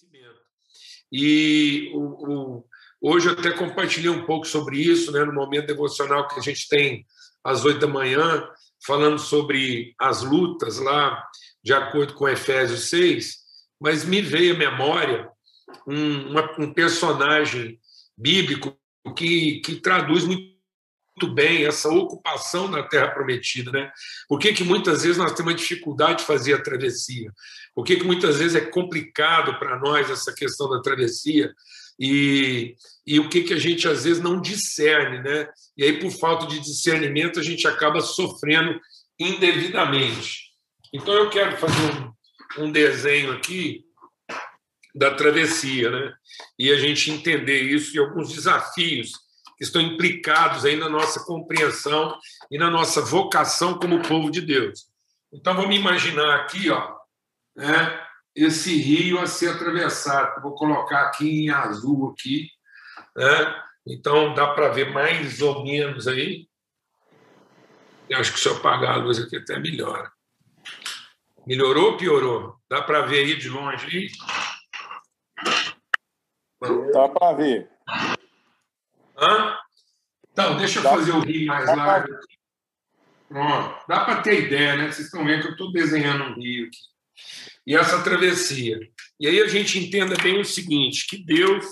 conhecimento. E o, o, hoje eu até compartilhei um pouco sobre isso, né, no momento devocional que a gente tem às oito da manhã, falando sobre as lutas lá, de acordo com Efésios 6, mas me veio à memória um, uma, um personagem bíblico que, que traduz muito bem essa ocupação da Terra Prometida, né? Por que, que muitas vezes nós temos uma dificuldade de fazer a travessia? Por que, que muitas vezes é complicado para nós essa questão da travessia? E, e o que, que a gente às vezes não discerne, né? E aí, por falta de discernimento, a gente acaba sofrendo indevidamente. Então, eu quero fazer um, um desenho aqui da travessia, né? E a gente entender isso e alguns desafios estão implicados aí na nossa compreensão e na nossa vocação como povo de Deus. Então vamos imaginar aqui, ó, né, esse rio a ser atravessado. Vou colocar aqui em azul aqui, né? Então dá para ver mais ou menos aí. Eu acho que se eu apagar a luz aqui até melhora. Melhorou ou piorou? Dá para ver aí de longe aí? Dá para ver. Deixa eu fazer o rio mais largo aqui. Pronto. Dá para ter ideia, né? Vocês estão vendo que eu estou desenhando um rio aqui. E essa travessia. E aí a gente entenda bem o seguinte, que Deus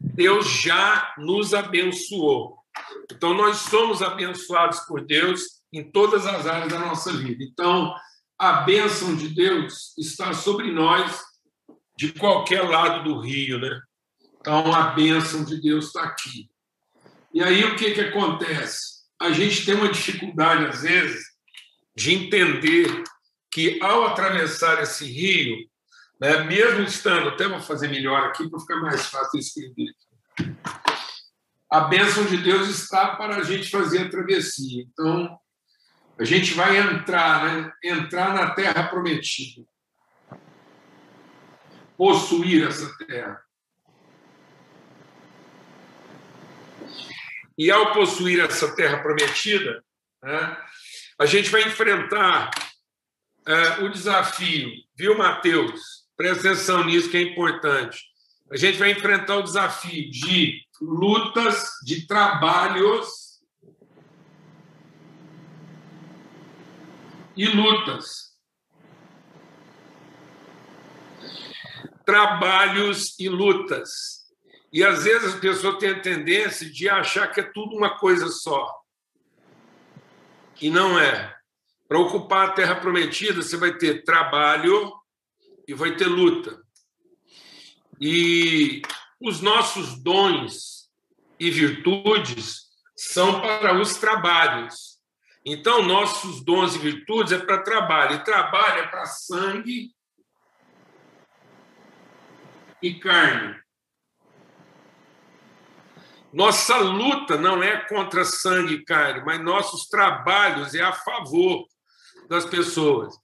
Deus já nos abençoou. Então, nós somos abençoados por Deus em todas as áreas da nossa vida. Então, a bênção de Deus está sobre nós de qualquer lado do rio, né? Então, a bênção de Deus está aqui. E aí, o que, que acontece? A gente tem uma dificuldade, às vezes, de entender que, ao atravessar esse rio, né, mesmo estando, até vou fazer melhor aqui para ficar mais fácil escrever. A bênção de Deus está para a gente fazer a travessia. Então, a gente vai entrar, né, entrar na terra prometida possuir essa terra. E ao possuir essa terra prometida, né, a gente vai enfrentar é, o desafio, viu, Mateus? Presta atenção nisso que é importante. A gente vai enfrentar o desafio de lutas, de trabalhos e lutas. trabalhos e lutas. E às vezes as pessoas têm a tendência de achar que é tudo uma coisa só. E não é. Para ocupar a terra prometida, você vai ter trabalho e vai ter luta. E os nossos dons e virtudes são para os trabalhos. Então, nossos dons e virtudes é para trabalho, e trabalho é para sangue e carne. Nossa luta não é contra sangue e carne, mas nossos trabalhos é a favor das pessoas.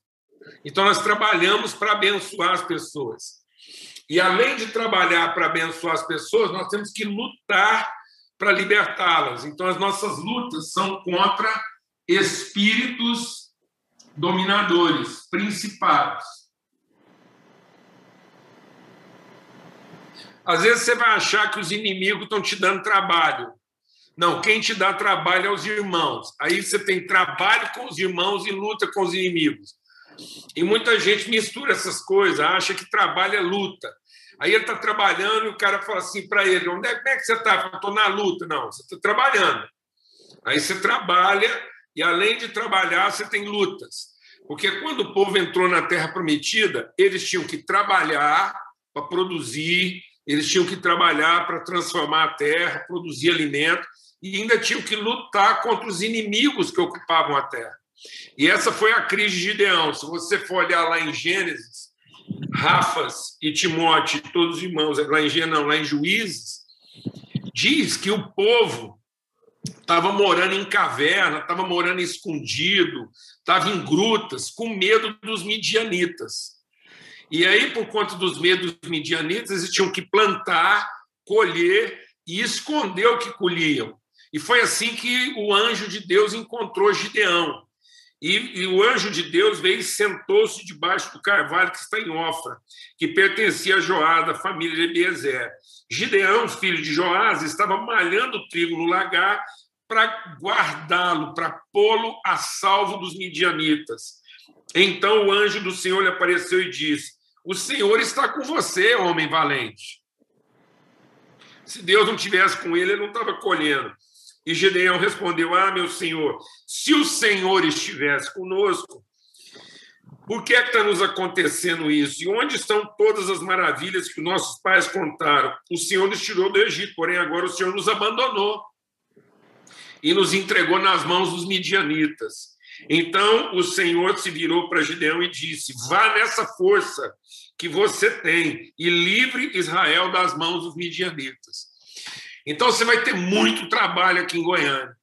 Então, nós trabalhamos para abençoar as pessoas. E, além de trabalhar para abençoar as pessoas, nós temos que lutar para libertá-las. Então, as nossas lutas são contra espíritos dominadores, principados. Às vezes você vai achar que os inimigos estão te dando trabalho. Não, quem te dá trabalho é os irmãos. Aí você tem trabalho com os irmãos e luta com os inimigos. E muita gente mistura essas coisas, acha que trabalho é luta. Aí ele está trabalhando e o cara fala assim para ele: onde é, como é que você está? Estou na luta. Não, você está trabalhando. Aí você trabalha e, além de trabalhar, você tem lutas. Porque quando o povo entrou na Terra Prometida, eles tinham que trabalhar para produzir, eles tinham que trabalhar para transformar a terra, produzir alimento, e ainda tinham que lutar contra os inimigos que ocupavam a terra. E essa foi a crise de Gideão. Se você for olhar lá em Gênesis, Rafas e Timóteo, todos os irmãos, lá em Gênesis, não, lá em Juízes, diz que o povo estava morando em caverna, estava morando escondido, estava em grutas, com medo dos midianitas. E aí, por conta dos medos midianitas, eles tinham que plantar, colher e esconder o que colhiam. E foi assim que o anjo de Deus encontrou Gideão. E, e, o anjo de Deus veio e sentou-se debaixo do carvalho que está em Ofra, que pertencia a Joás, família de Eliezer. Gideão, filho de Joás, estava malhando trigo no lagar para guardá-lo, para pô-lo a salvo dos midianitas. Então o anjo do Senhor lhe apareceu e disse: O Senhor está com você, homem valente. Se Deus não tivesse com ele, ele não estava colhendo. E Gideão respondeu: Ah, meu senhor, se o Senhor estivesse conosco, por que é está nos acontecendo isso? E onde estão todas as maravilhas que nossos pais contaram? O Senhor nos tirou do Egito, porém agora o Senhor nos abandonou e nos entregou nas mãos dos midianitas. Então o Senhor se virou para Gideão e disse: Vá nessa força que você tem e livre Israel das mãos dos midianitas. Então você vai ter muito trabalho aqui em Goiânia,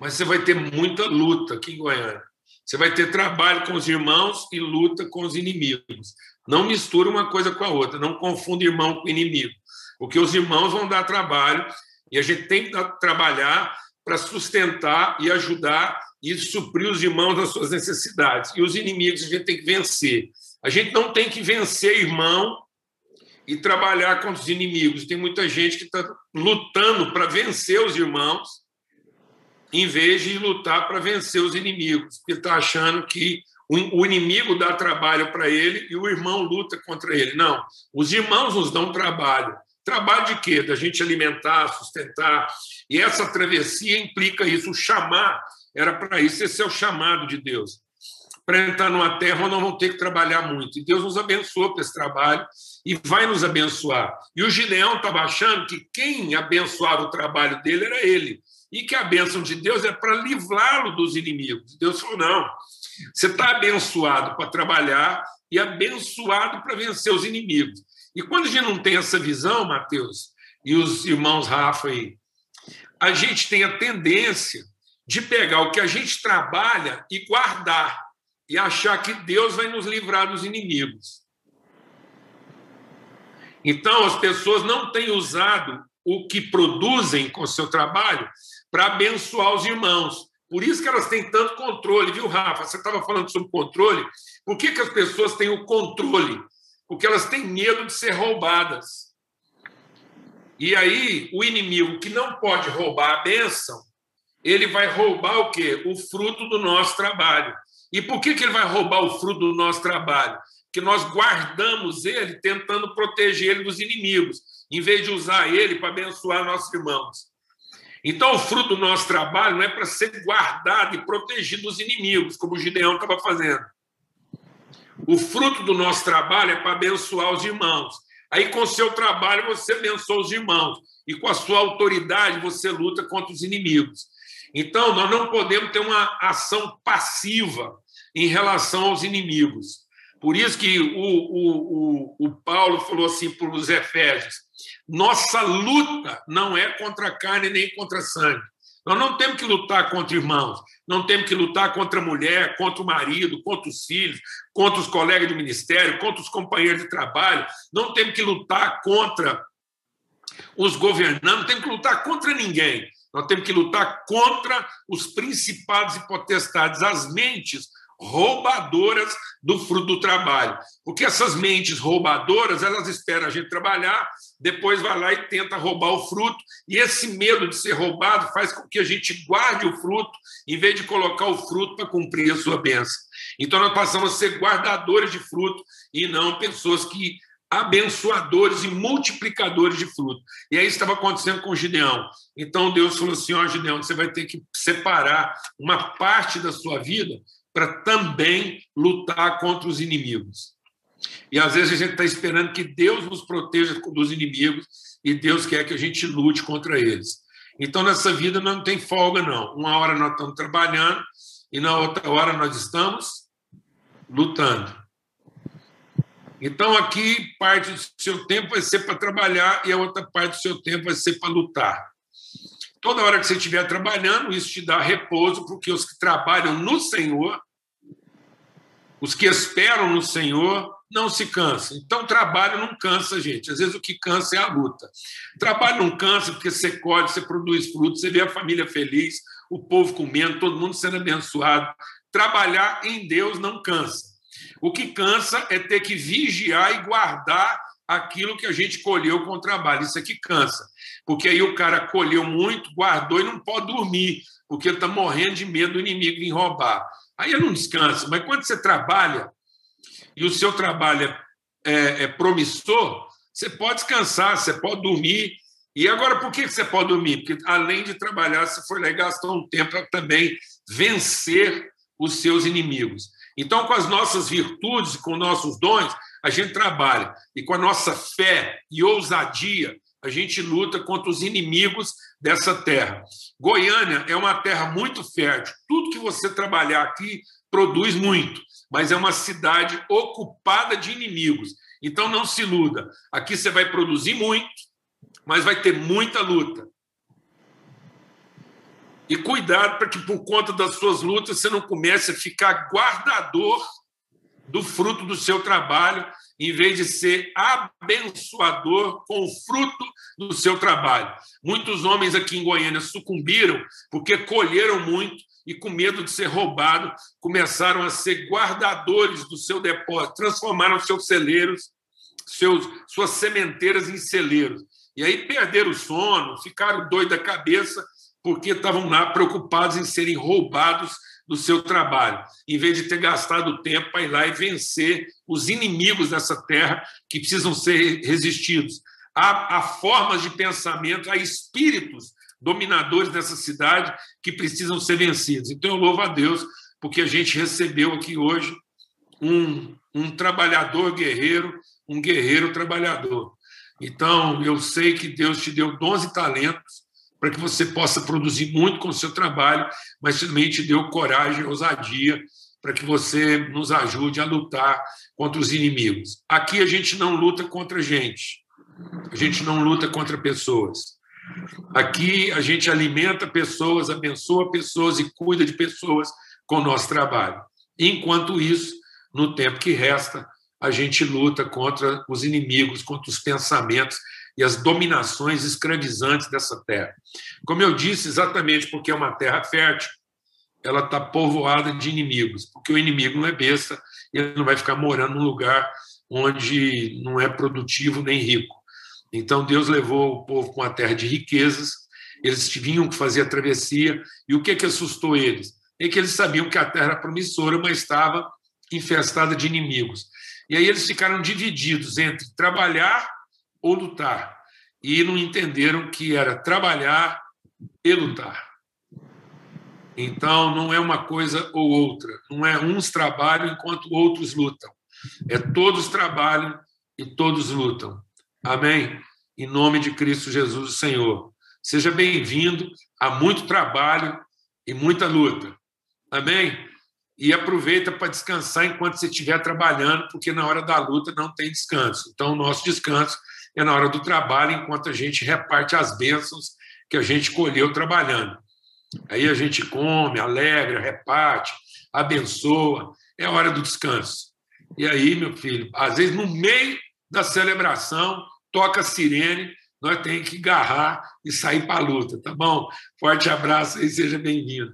mas você vai ter muita luta aqui em Goiânia. Você vai ter trabalho com os irmãos e luta com os inimigos. Não misture uma coisa com a outra, não confunda irmão com inimigo, porque os irmãos vão dar trabalho e a gente tem que trabalhar para sustentar e ajudar e suprir os irmãos nas suas necessidades. E os inimigos a gente tem que vencer. A gente não tem que vencer irmão e trabalhar contra os inimigos. Tem muita gente que está lutando para vencer os irmãos, em vez de lutar para vencer os inimigos, porque está achando que o inimigo dá trabalho para ele e o irmão luta contra ele. Não, os irmãos nos dão trabalho. Trabalho de quê? Da gente alimentar, sustentar. E essa travessia implica isso. O chamar era para isso. Esse é o chamado de Deus para entrar numa terra não vão ter que trabalhar muito. E Deus nos abençoou para esse trabalho e vai nos abençoar. E o Gideão estava achando que quem abençoava o trabalho dele era ele. E que a bênção de Deus é para livrá-lo dos inimigos. Deus falou: não, você está abençoado para trabalhar e abençoado para vencer os inimigos. E quando a gente não tem essa visão, Mateus, e os irmãos Rafa aí, a gente tem a tendência de pegar o que a gente trabalha e guardar e achar que Deus vai nos livrar dos inimigos. Então, as pessoas não têm usado o que produzem com o seu trabalho para abençoar os irmãos. Por isso que elas têm tanto controle, viu, Rafa? Você estava falando sobre controle. Por que, que as pessoas têm o controle? Porque elas têm medo de ser roubadas. E aí, o inimigo que não pode roubar a bênção, ele vai roubar o quê? O fruto do nosso trabalho. E por que, que ele vai roubar o fruto do nosso trabalho? Que nós guardamos ele tentando proteger ele dos inimigos, em vez de usar ele para abençoar nossos irmãos. Então, o fruto do nosso trabalho não é para ser guardado e protegido dos inimigos, como o Gideão estava fazendo. O fruto do nosso trabalho é para abençoar os irmãos. Aí, com o seu trabalho, você abençoa os irmãos. E com a sua autoridade, você luta contra os inimigos. Então, nós não podemos ter uma ação passiva em relação aos inimigos. Por isso que o, o, o, o Paulo falou assim para os Efésios: nossa luta não é contra a carne nem contra sangue. Nós não temos que lutar contra irmãos, não temos que lutar contra a mulher, contra o marido, contra os filhos, contra os colegas de ministério, contra os companheiros de trabalho, não temos que lutar contra os governantes, não temos que lutar contra ninguém. Nós temos que lutar contra os principados e potestades, as mentes roubadoras do fruto do trabalho. Porque essas mentes roubadoras, elas esperam a gente trabalhar, depois vai lá e tenta roubar o fruto, e esse medo de ser roubado faz com que a gente guarde o fruto, em vez de colocar o fruto para cumprir a sua bênção. Então nós passamos a ser guardadores de fruto e não pessoas que abençoadores e multiplicadores de fruto. E aí estava acontecendo com Gideão. Então Deus falou assim: ó, Gideão, você vai ter que separar uma parte da sua vida para também lutar contra os inimigos. E às vezes a gente está esperando que Deus nos proteja dos inimigos e Deus quer que a gente lute contra eles. Então, nessa vida não tem folga, não. Uma hora nós estamos trabalhando e na outra hora nós estamos lutando. Então, aqui, parte do seu tempo vai ser para trabalhar e a outra parte do seu tempo vai ser para lutar. Toda hora que você estiver trabalhando, isso te dá repouso, porque os que trabalham no Senhor os que esperam no Senhor não se cansam. Então, trabalho não cansa, gente. Às vezes o que cansa é a luta. Trabalho não cansa porque você colhe, você produz frutos, você vê a família feliz, o povo comendo, todo mundo sendo abençoado. trabalhar em Deus não cansa. O que cansa é ter que vigiar e guardar aquilo que a gente colheu com o trabalho. Isso aqui cansa, porque aí o cara colheu muito, guardou e não pode dormir, porque ele está morrendo de medo do inimigo vir roubar. Aí ele não descansa. Mas quando você trabalha e o seu trabalho é, é promissor, você pode descansar, você pode dormir. E agora, por que você pode dormir? Porque além de trabalhar, você foi lá e gastou um tempo para também vencer os seus inimigos. Então, com as nossas virtudes com nossos dons, a gente trabalha. E com a nossa fé e ousadia, a gente luta contra os inimigos dessa terra. Goiânia é uma terra muito fértil. Tudo que você trabalhar aqui produz muito, mas é uma cidade ocupada de inimigos. Então não se iluda. Aqui você vai produzir muito, mas vai ter muita luta. E cuidado para que, por conta das suas lutas, você não comece a ficar guardador do fruto do seu trabalho, em vez de ser abençoador com o fruto do seu trabalho. Muitos homens aqui em Goiânia sucumbiram porque colheram muito e, com medo de ser roubado, começaram a ser guardadores do seu depósito, transformaram seus celeiros, seus, suas sementeiras em celeiros. E aí perderam o sono, ficaram doidos da cabeça porque estavam lá preocupados em serem roubados do seu trabalho, em vez de ter gastado tempo para ir lá e vencer os inimigos dessa terra que precisam ser resistidos. Há, há formas de pensamento, há espíritos dominadores dessa cidade que precisam ser vencidos. Então eu louvo a Deus porque a gente recebeu aqui hoje um, um trabalhador guerreiro, um guerreiro trabalhador. Então eu sei que Deus te deu 12 talentos para que você possa produzir muito com o seu trabalho, mas também te deu coragem e ousadia para que você nos ajude a lutar contra os inimigos. Aqui a gente não luta contra gente, a gente não luta contra pessoas. Aqui a gente alimenta pessoas, abençoa pessoas e cuida de pessoas com o nosso trabalho. Enquanto isso, no tempo que resta, a gente luta contra os inimigos, contra os pensamentos e as dominações escravizantes dessa terra. Como eu disse, exatamente porque é uma terra fértil, ela está povoada de inimigos, porque o inimigo não é besta e ele não vai ficar morando num lugar onde não é produtivo nem rico. Então Deus levou o povo com a terra de riquezas, eles tinham que fazer a travessia, e o que, que assustou eles? É que eles sabiam que a terra era promissora, mas estava infestada de inimigos. E aí eles ficaram divididos entre trabalhar ou lutar. E não entenderam que era trabalhar e lutar. Então, não é uma coisa ou outra. Não é uns trabalham enquanto outros lutam. É todos trabalham e todos lutam. Amém? Em nome de Cristo Jesus, o Senhor. Seja bem-vindo a muito trabalho e muita luta. Amém? E aproveita para descansar enquanto você estiver trabalhando, porque na hora da luta não tem descanso. Então, o nosso descanso é na hora do trabalho, enquanto a gente reparte as bênçãos que a gente colheu trabalhando. Aí a gente come, alegra, reparte, abençoa, é hora do descanso. E aí, meu filho, às vezes no meio da celebração, toca a sirene, nós temos que agarrar e sair para a luta, tá bom? Forte abraço e seja bem-vindo.